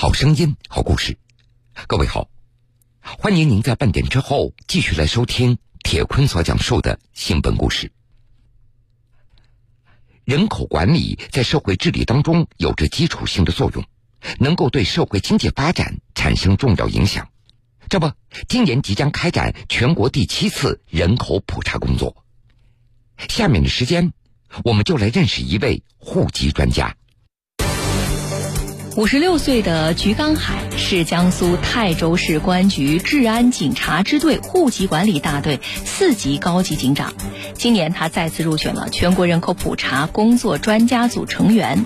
好声音，好故事。各位好，欢迎您在半点之后继续来收听铁坤所讲述的新闻故事。人口管理在社会治理当中有着基础性的作用，能够对社会经济发展产生重要影响。这不，今年即将开展全国第七次人口普查工作。下面的时间，我们就来认识一位户籍专家。五十六岁的菊刚海是江苏泰州市公安局治安警察支队户籍管理大队四级高级警长。今年他再次入选了全国人口普查工作专家组成员。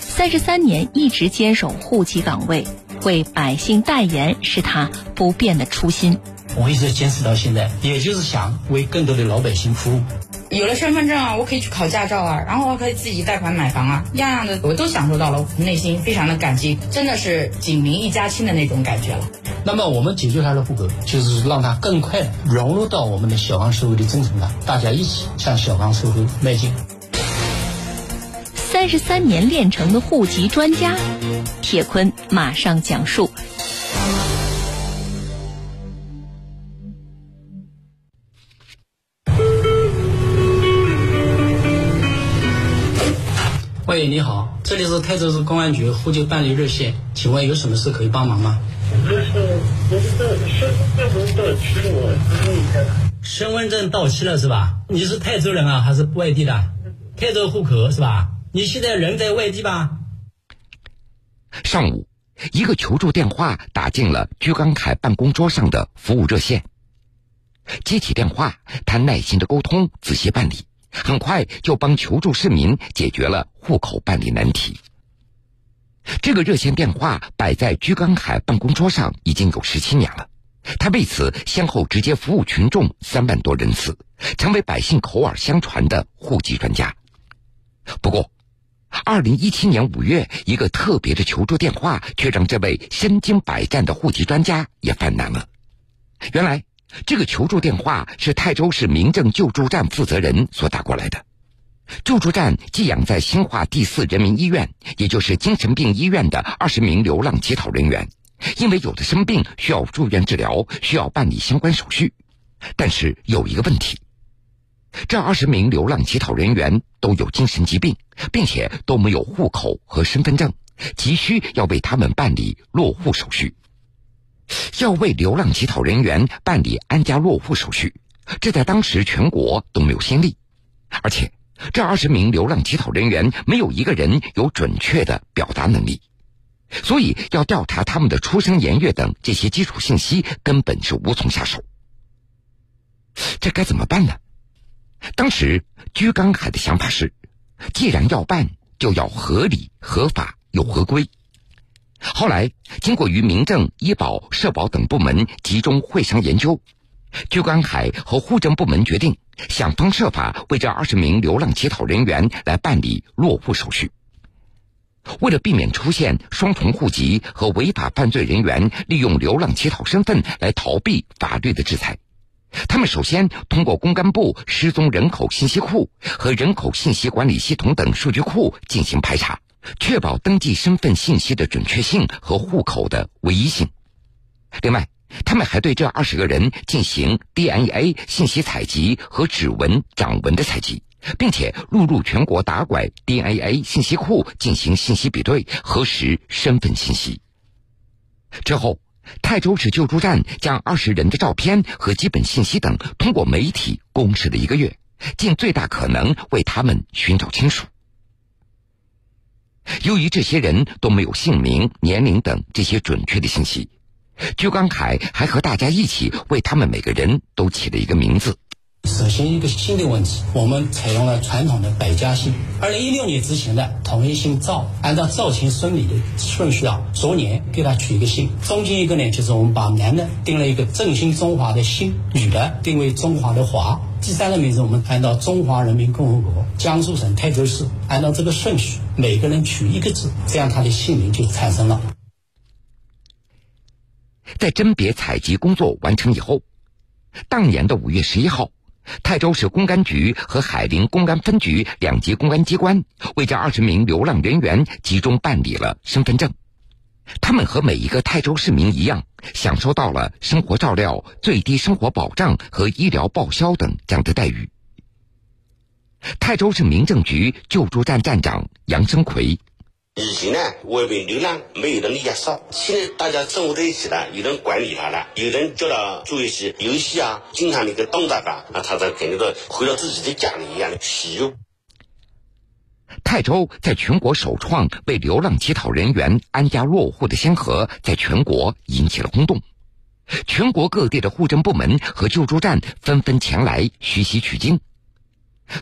三十三年一直坚守户籍岗位，为百姓代言是他不变的初心。我一直坚持到现在，也就是想为更多的老百姓服务。有了身份证啊，我可以去考驾照啊，然后我可以自己贷款买房啊，样样的我都享受到了，内心非常的感激，真的是警民一家亲的那种感觉了。那么我们解决他的户口，就是让他更快的融入到我们的小康社会的征程上，大家一起向小康社会迈进。三十三年练成的户籍专家，铁坤马上讲述。喂，你好，这里是泰州市公安局户籍办理热线，请问有什么事可以帮忙吗？就是我的身份证到期了，我问一下。身份证到期了是吧？你是泰州人啊，还是外地的？泰州户口是吧？你现在人在外地吧？上午，一个求助电话打进了居刚凯办公桌上的服务热线。接起电话，他耐心的沟通，仔细办理。很快就帮求助市民解决了户口办理难题。这个热线电话摆在居刚海办公桌上已经有十七年了，他为此先后直接服务群众三万多人次，成为百姓口耳相传的户籍专家。不过，二零一七年五月，一个特别的求助电话却让这位身经百战的户籍专家也犯难了。原来。这个求助电话是泰州市民政救助站负责人所打过来的。救助站寄养在兴化第四人民医院，也就是精神病医院的二十名流浪乞讨人员，因为有的生病需要住院治疗，需要办理相关手续。但是有一个问题，这二十名流浪乞讨人员都有精神疾病，并且都没有户口和身份证，急需要为他们办理落户手续。要为流浪乞讨人员办理安家落户手续，这在当时全国都没有先例，而且这二十名流浪乞讨人员没有一个人有准确的表达能力，所以要调查他们的出生年月等这些基础信息根本是无从下手。这该怎么办呢？当时居刚海的想法是，既然要办，就要合理、合法又合规。后来，经过与民政、医保、社保等部门集中会商研究，居刚海和户政部门决定想方设法为这二十名流浪乞讨人员来办理落户手续。为了避免出现双重户籍和违法犯罪人员利用流浪乞讨身份来逃避法律的制裁，他们首先通过公干部失踪人口信息库和人口信息管理系统等数据库进行排查。确保登记身份信息的准确性和户口的唯一性。另外，他们还对这二十个人进行 DNA 信息采集和指纹、掌纹的采集，并且录入全国打拐 DNA 信息库进行信息比对，核实身份信息。之后，泰州市救助站将二十人的照片和基本信息等通过媒体公示了一个月，尽最大可能为他们寻找亲属。由于这些人都没有姓名、年龄等这些准确的信息，鞠刚凯还和大家一起为他们每个人都起了一个名字。首先，一个新的问题，我们采用了传统的百家姓。二零一六年之前的统一姓赵，按照赵钱孙李的顺序啊，逐年给他取一个姓。中间一个呢，就是我们把男的定了一个振兴中华的兴，女的定为中华的华。第三个名字，我们按照中华人民共和国江苏省泰州市，按照这个顺序，每个人取一个字，这样他的姓名就产生了。在甄别采集工作完成以后，当年的五月十一号。泰州市公安局和海陵公安分局两级公安机关为这二十名流浪人员集中办理了身份证。他们和每一个泰州市民一样，享受到了生活照料、最低生活保障和医疗报销等这样的待遇。泰州市民政局救助站站长杨生奎。以前呢，外面流浪没有人约束，现在大家生活在一起了，有人管理他了，有人叫他做一些游戏啊，经常那个动作啊，那他才感觉到回到自己的家里一样的喜悦。泰州在全国首创为流浪乞讨人员安家落户的先河，在全国引起了轰动，全国各地的户政部门和救助站纷纷前来学习取经。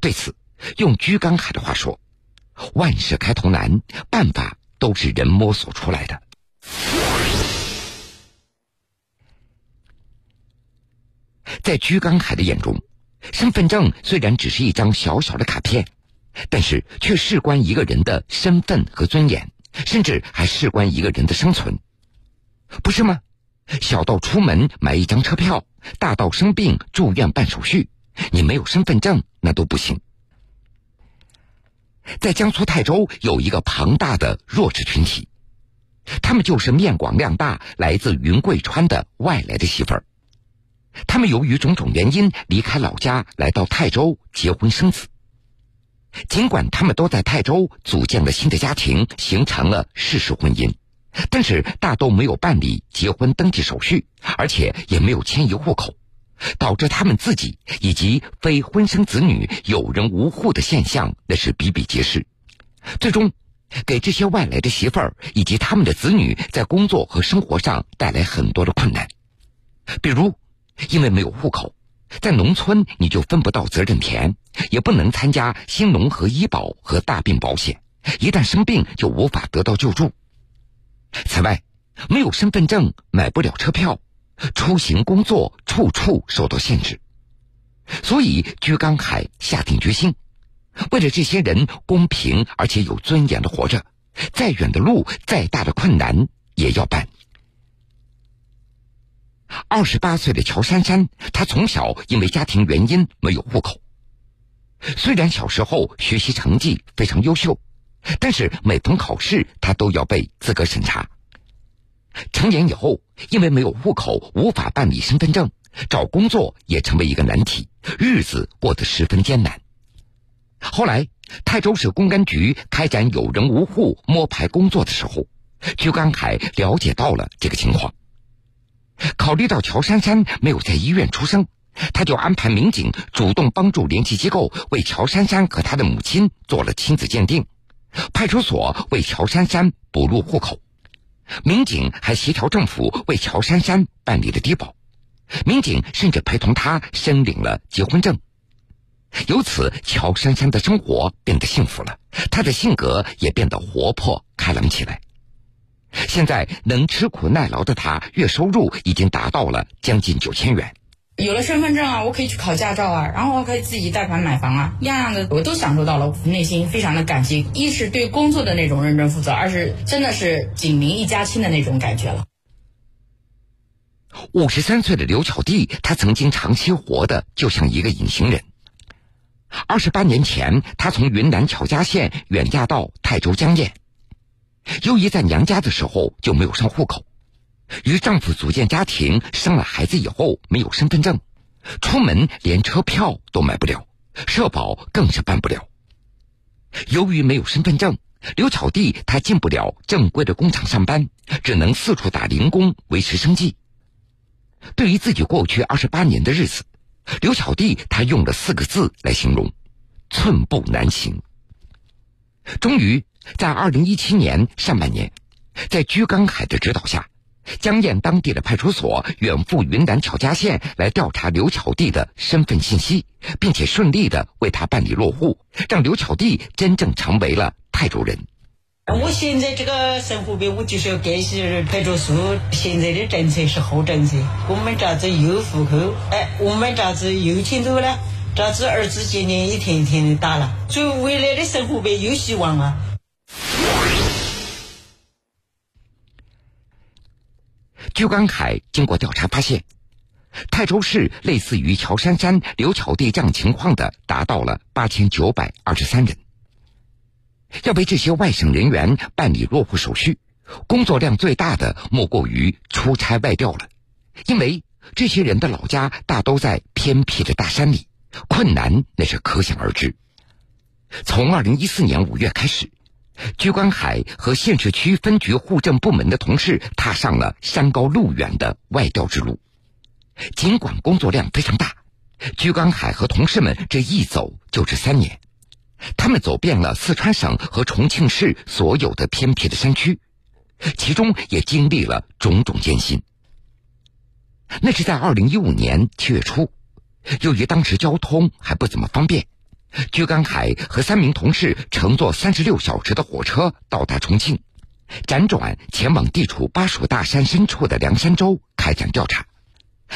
对此，用居刚海的话说。万事开头难，办法都是人摸索出来的。在居刚海的眼中，身份证虽然只是一张小小的卡片，但是却事关一个人的身份和尊严，甚至还事关一个人的生存，不是吗？小到出门买一张车票，大到生病住院办手续，你没有身份证那都不行。在江苏泰州有一个庞大的弱势群体，他们就是面广量大、来自云贵川的外来的媳妇儿。他们由于种种原因离开老家，来到泰州结婚生子。尽管他们都在泰州组建了新的家庭，形成了事实婚姻，但是大都没有办理结婚登记手续，而且也没有迁移户口。导致他们自己以及非婚生子女有人无户的现象，那是比比皆是。最终，给这些外来的媳妇儿以及他们的子女在工作和生活上带来很多的困难。比如，因为没有户口，在农村你就分不到责任田，也不能参加新农合医保和大病保险，一旦生病就无法得到救助。此外，没有身份证，买不了车票。出行、工作处处受到限制，所以居刚海下定决心，为了这些人公平而且有尊严的活着，再远的路、再大的困难也要办。二十八岁的乔珊珊，她从小因为家庭原因没有户口，虽然小时候学习成绩非常优秀，但是每逢考试，她都要被资格审查。成年以后，因为没有户口，无法办理身份证，找工作也成为一个难题，日子过得十分艰难。后来，泰州市公安局开展有人无户摸排工作的时候，居刚海了解到了这个情况。考虑到乔珊珊没有在医院出生，他就安排民警主动帮助联系机构为乔珊珊和她的母亲做了亲子鉴定，派出所为乔珊珊补录户口。民警还协调政府为乔珊珊办理了低保，民警甚至陪同她申领了结婚证。由此，乔珊珊的生活变得幸福了，她的性格也变得活泼开朗起来。现在能吃苦耐劳的她，月收入已经达到了将近九千元。有了身份证啊，我可以去考驾照啊，然后我可以自己贷款买房啊，样样的我都享受到了，内心非常的感激。一是对工作的那种认真负责，二是真的是紧邻一家亲的那种感觉了。五十三岁的刘巧娣，她曾经长期活的就像一个隐形人。二十八年前，她从云南巧家县远嫁到泰州江堰，由于在娘家的时候就没有上户口。与丈夫组建家庭，生了孩子以后没有身份证，出门连车票都买不了，社保更是办不了。由于没有身份证，刘巧弟她进不了正规的工厂上班，只能四处打零工维持生计。对于自己过去二十八年的日子，刘巧弟她用了四个字来形容：寸步难行。终于在二零一七年上半年，在居刚海的指导下。江堰当地的派出所远赴云南巧家县来调查刘巧弟的身份信息，并且顺利的为他办理落户，让刘巧弟真正成为了泰州人。我现在这个生活病，我就是要感谢派出所现在的政策是好政策。我们这子有户口，哎，我们这子有钱多了，这子儿子今年一天一天的大了，所以未来的生活病有希望啊。据刚凯经过调查发现，泰州市类似于乔珊珊、刘巧弟这样情况的达到了八千九百二十三人。要为这些外省人员办理落户手续，工作量最大的莫过于出差外调了，因为这些人的老家大都在偏僻的大山里，困难那是可想而知。从二零一四年五月开始，居关海和县市区分局户政部门的同事踏上了山高路远的外调之路。尽管工作量非常大，居关海和同事们这一走就是三年，他们走遍了四川省和重庆市所有的偏僻的山区。其中也经历了种种艰辛。那是在二零一五年七月初，由于当时交通还不怎么方便，居刚海和三名同事乘坐三十六小时的火车到达重庆，辗转前往地处巴蜀大山深处的凉山州开展调查。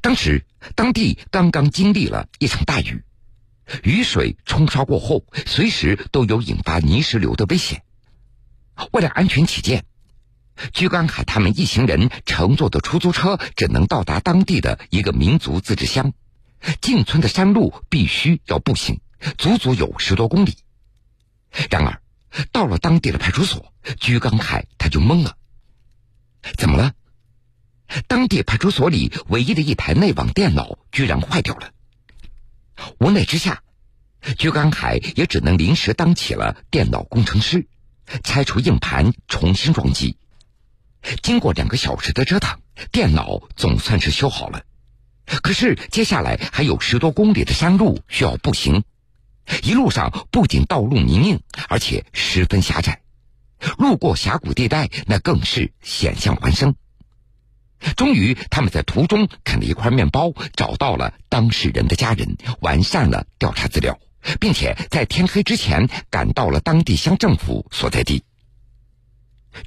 当时当地刚刚经历了一场大雨，雨水冲刷过后，随时都有引发泥石流的危险。为了安全起见。居刚海他们一行人乘坐的出租车只能到达当地的一个民族自治乡，进村的山路必须要步行，足足有十多公里。然而，到了当地的派出所，居刚海他就懵了。怎么了？当地派出所里唯一的一台内网电脑居然坏掉了。无奈之下，居刚海也只能临时当起了电脑工程师，拆除硬盘，重新装机。经过两个小时的折腾，电脑总算是修好了。可是接下来还有十多公里的山路需要步行，一路上不仅道路泥泞，而且十分狭窄，路过峡谷地带，那更是险象环生。终于，他们在途中啃了一块面包，找到了当事人的家人，完善了调查资料，并且在天黑之前赶到了当地乡政府所在地。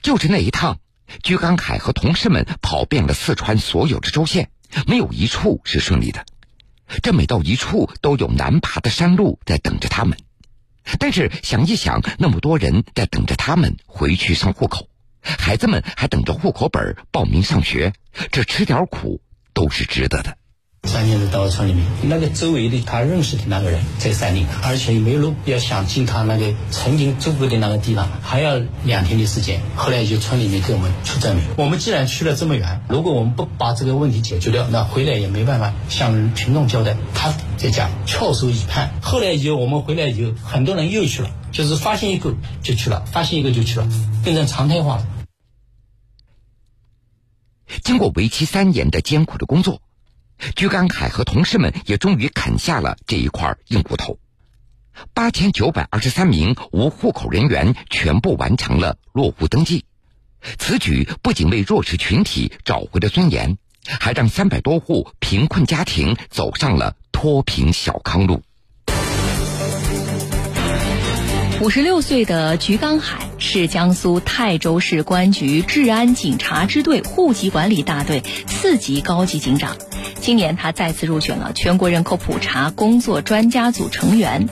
就是那一趟。居刚凯和同事们跑遍了四川所有的州县，没有一处是顺利的。这每到一处，都有难爬的山路在等着他们。但是想一想，那么多人在等着他们回去上户口，孩子们还等着户口本报名上学，这吃点苦都是值得的。三年的到村里面，那个周围的他认识的那个人在山里，而且没路，要想进他那个曾经住过的那个地方，还要两天的时间。后来就村里面给我们出证明，我们既然去了这么远，如果我们不把这个问题解决掉，那回来也没办法向群众交代。他在家翘首以盼。后来以后我们回来以后，很多人又去了，就是发现一个就去了，发现一个就去了，变成常态化了。经过为期三年的艰苦的工作。鞠刚凯和同事们也终于啃下了这一块硬骨头，八千九百二十三名无户口人员全部完成了落户登记。此举不仅为弱势群体找回了尊严，还让三百多户贫困家庭走上了脱贫小康路。五十六岁的菊刚海是江苏泰州市公安局治安警察支队户籍管理大队四级高级警长。今年他再次入选了全国人口普查工作专家组成员。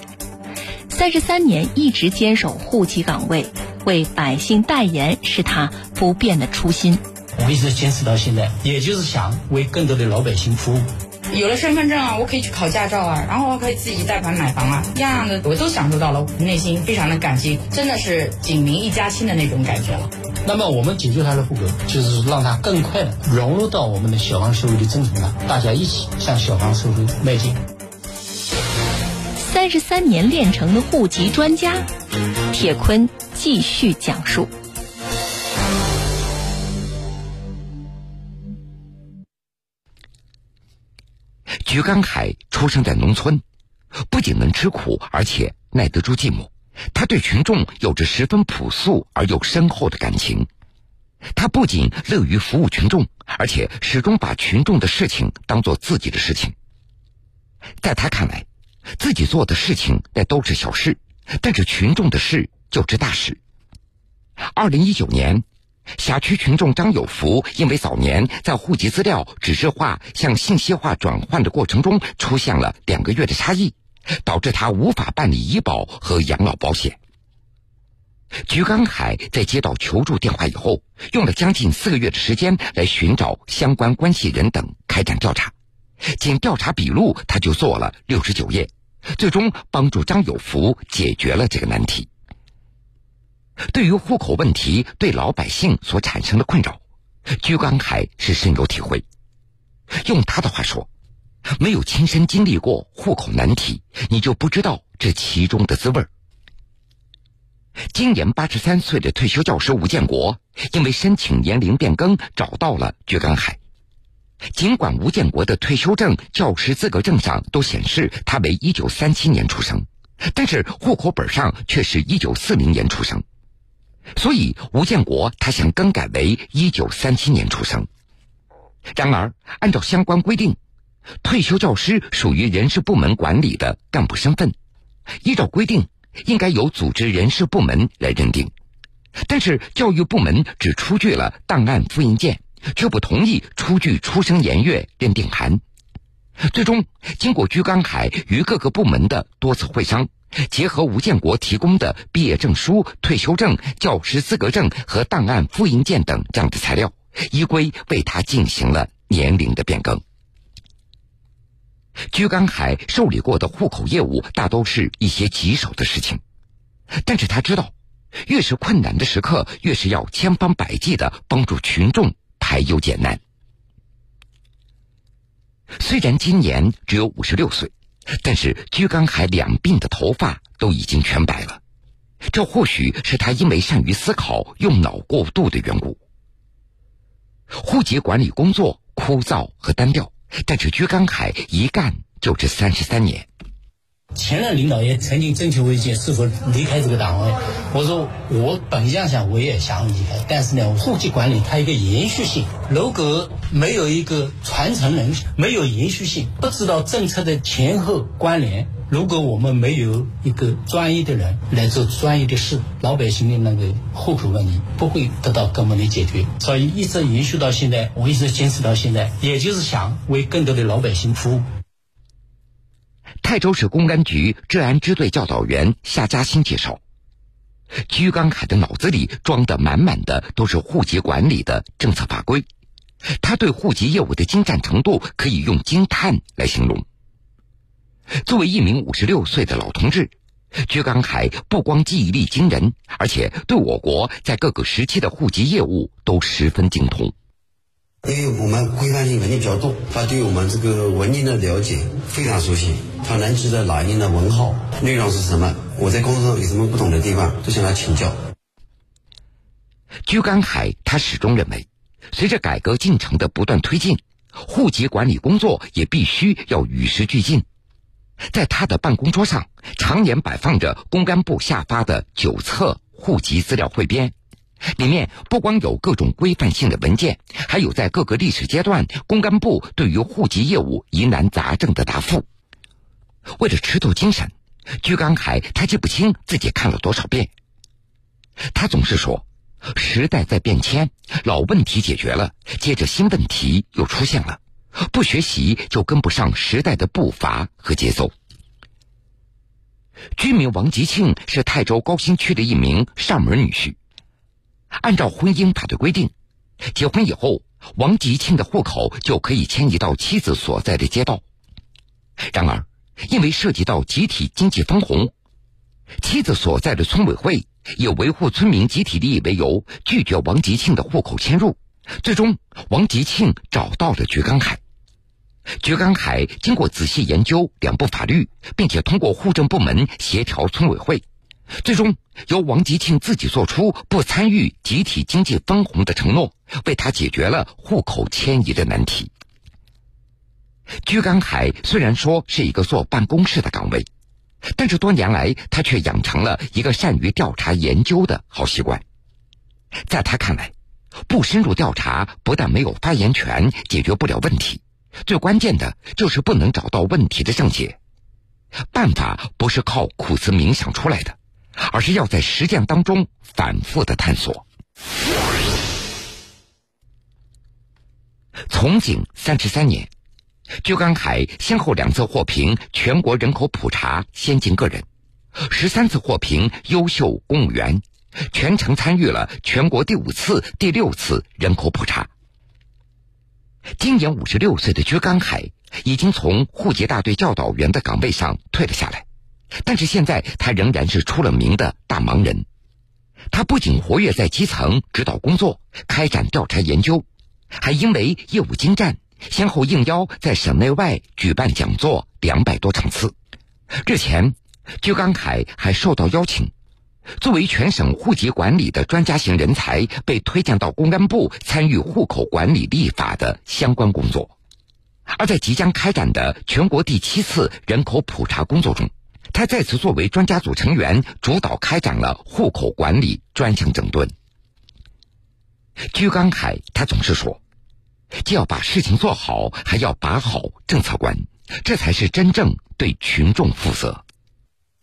三十三年一直坚守户籍岗位，为百姓代言是他不变的初心。我一直坚持到现在，也就是想为更多的老百姓服务。有了身份证啊，我可以去考驾照啊，然后我可以自己贷款买房啊，样样的我都享受到了，内心非常的感激，真的是紧邻一家亲的那种感觉了。那么我们解决他的户口，就是让他更快的融入到我们的小康社会的征程上，大家一起向小康社会迈进。三十三年练成的户籍专家，铁坤继续讲述。徐刚海出生在农村，不仅能吃苦，而且耐得住寂寞。他对群众有着十分朴素而又深厚的感情。他不仅乐于服务群众，而且始终把群众的事情当做自己的事情。在他看来，自己做的事情那都是小事，但是群众的事就是大事。二零一九年。辖区群众张有福因为早年在户籍资料纸质化向信息化转换的过程中出现了两个月的差异，导致他无法办理医保和养老保险。菊刚海在接到求助电话以后，用了将近四个月的时间来寻找相关关系人等开展调查，仅调查笔录他就做了六十九页，最终帮助张有福解决了这个难题。对于户口问题对老百姓所产生的困扰，居刚海是深有体会。用他的话说，没有亲身经历过户口难题，你就不知道这其中的滋味今年八十三岁的退休教师吴建国，因为申请年龄变更找到了居刚海。尽管吴建国的退休证、教师资格证上都显示他为一九三七年出生，但是户口本上却是一九四零年出生，所以吴建国他想更改为一九三七年出生。然而，按照相关规定，退休教师属于人事部门管理的干部身份，依照规定应该由组织人事部门来认定，但是教育部门只出具了档案复印件。却不同意出具出生年月认定函，最终经过居刚海与各个部门的多次会商，结合吴建国提供的毕业证书、退休证、教师资格证和档案复印件等这样的材料，依规为他进行了年龄的变更。居刚海受理过的户口业务大都是一些棘手的事情，但是他知道，越是困难的时刻，越是要千方百计的帮助群众。排忧解难。虽然今年只有五十六岁，但是居刚海两鬓的头发都已经全白了。这或许是他因为善于思考、用脑过度的缘故。户籍管理工作枯燥和单调，但是居刚海一干就是三十三年。前任领导也曾经征求过意见，是否离开这个岗位。我说我本相想我也想离开，但是呢，户籍管理它一个延续性，如果没有一个传承人，没有延续性，不知道政策的前后关联。如果我们没有一个专业的人来做专业的事，老百姓的那个户口问题不会得到根本的解决。所以一直延续到现在，我一直坚持到现在，也就是想为更多的老百姓服务。泰州市公安局治安支队教导员夏嘉欣介绍，居刚海的脑子里装的满满的都是户籍管理的政策法规，他对户籍业务的精湛程度可以用惊叹来形容。作为一名五十六岁的老同志，居刚海不光记忆力惊人，而且对我国在各个时期的户籍业务都十分精通。因为我们规范性文件比较多，他对我们这个文件的了解非常熟悉。他能记得哪一年的文号，内容是什么？我在工作上有什么不懂的地方，都向他请教。居刚海他始终认为，随着改革进程的不断推进，户籍管理工作也必须要与时俱进。在他的办公桌上，常年摆放着公安部下发的九册户籍资料汇编。里面不光有各种规范性的文件，还有在各个历史阶段公安部对于户籍业务疑难杂症的答复。为了吃透精神，居刚海他记不清自己看了多少遍。他总是说：“时代在变迁，老问题解决了，接着新问题又出现了，不学习就跟不上时代的步伐和节奏。”居民王吉庆是泰州高新区的一名上门女婿。按照婚姻法的规定，结婚以后，王吉庆的户口就可以迁移到妻子所在的街道。然而，因为涉及到集体经济分红，妻子所在的村委会以维护村民集体利益为由，拒绝王吉庆的户口迁入。最终，王吉庆找到了菊刚海。菊刚海经过仔细研究两部法律，并且通过户政部门协调村委会。最终由王吉庆自己做出不参与集体经济分红的承诺，为他解决了户口迁移的难题。居刚海虽然说是一个做办公室的岗位，但是多年来他却养成了一个善于调查研究的好习惯。在他看来，不深入调查不但没有发言权，解决不了问题，最关键的就是不能找到问题的症结。办法不是靠苦思冥想出来的。而是要在实践当中反复的探索。从警三十三年，鞠刚海先后两次获评全国人口普查先进个人，十三次获评优秀公务员，全程参与了全国第五次、第六次人口普查。今年五十六岁的鞠刚海已经从户籍大队教导员的岗位上退了下来。但是现在他仍然是出了名的大忙人，他不仅活跃在基层指导工作、开展调查研究，还因为业务精湛，先后应邀在省内外举办讲座两百多场次。日前，鞠刚凯还受到邀请，作为全省户籍管理的专家型人才，被推荐到公安部参与户口管理立法的相关工作。而在即将开展的全国第七次人口普查工作中，他再次作为专家组成员，主导开展了户口管理专项整顿。居刚凯他总是说，既要把事情做好，还要把好政策关，这才是真正对群众负责。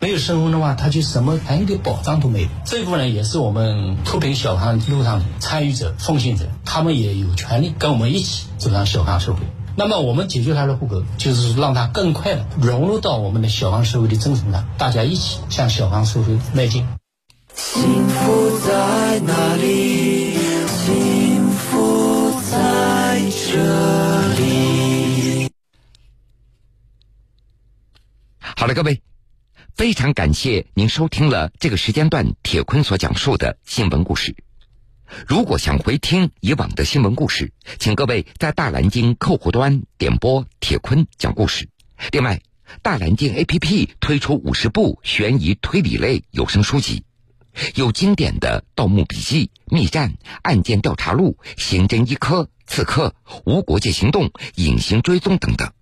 没有身份的话，他就什么一点保障都没有。这一部分人，也是我们脱贫小康路上的参与者、奉献者，他们也有权利跟我们一起走上小康社会。那么，我们解决他的户口，就是让他更快的融入到我们的小康社会的正程上，大家一起向小康社会迈进。幸福在哪里？幸福在这里。好了，各位。非常感谢您收听了这个时间段铁坤所讲述的新闻故事。如果想回听以往的新闻故事，请各位在大蓝鲸客户端点播铁坤讲故事。另外，大蓝鲸 APP 推出五十部悬疑推理类有声书籍，有经典的《盗墓笔记》《密战》《案件调查录》《刑侦一科》《刺客》《无国界行动》《隐形追踪》等等，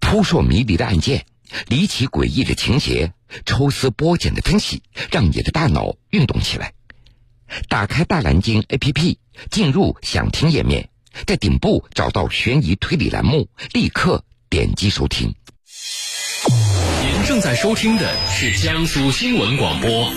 扑朔迷离的案件。离奇诡异的情节，抽丝剥茧的分析，让你的大脑运动起来。打开大蓝鲸 APP，进入想听页面，在顶部找到悬疑推理栏目，立刻点击收听。您正在收听的是江苏新闻广播。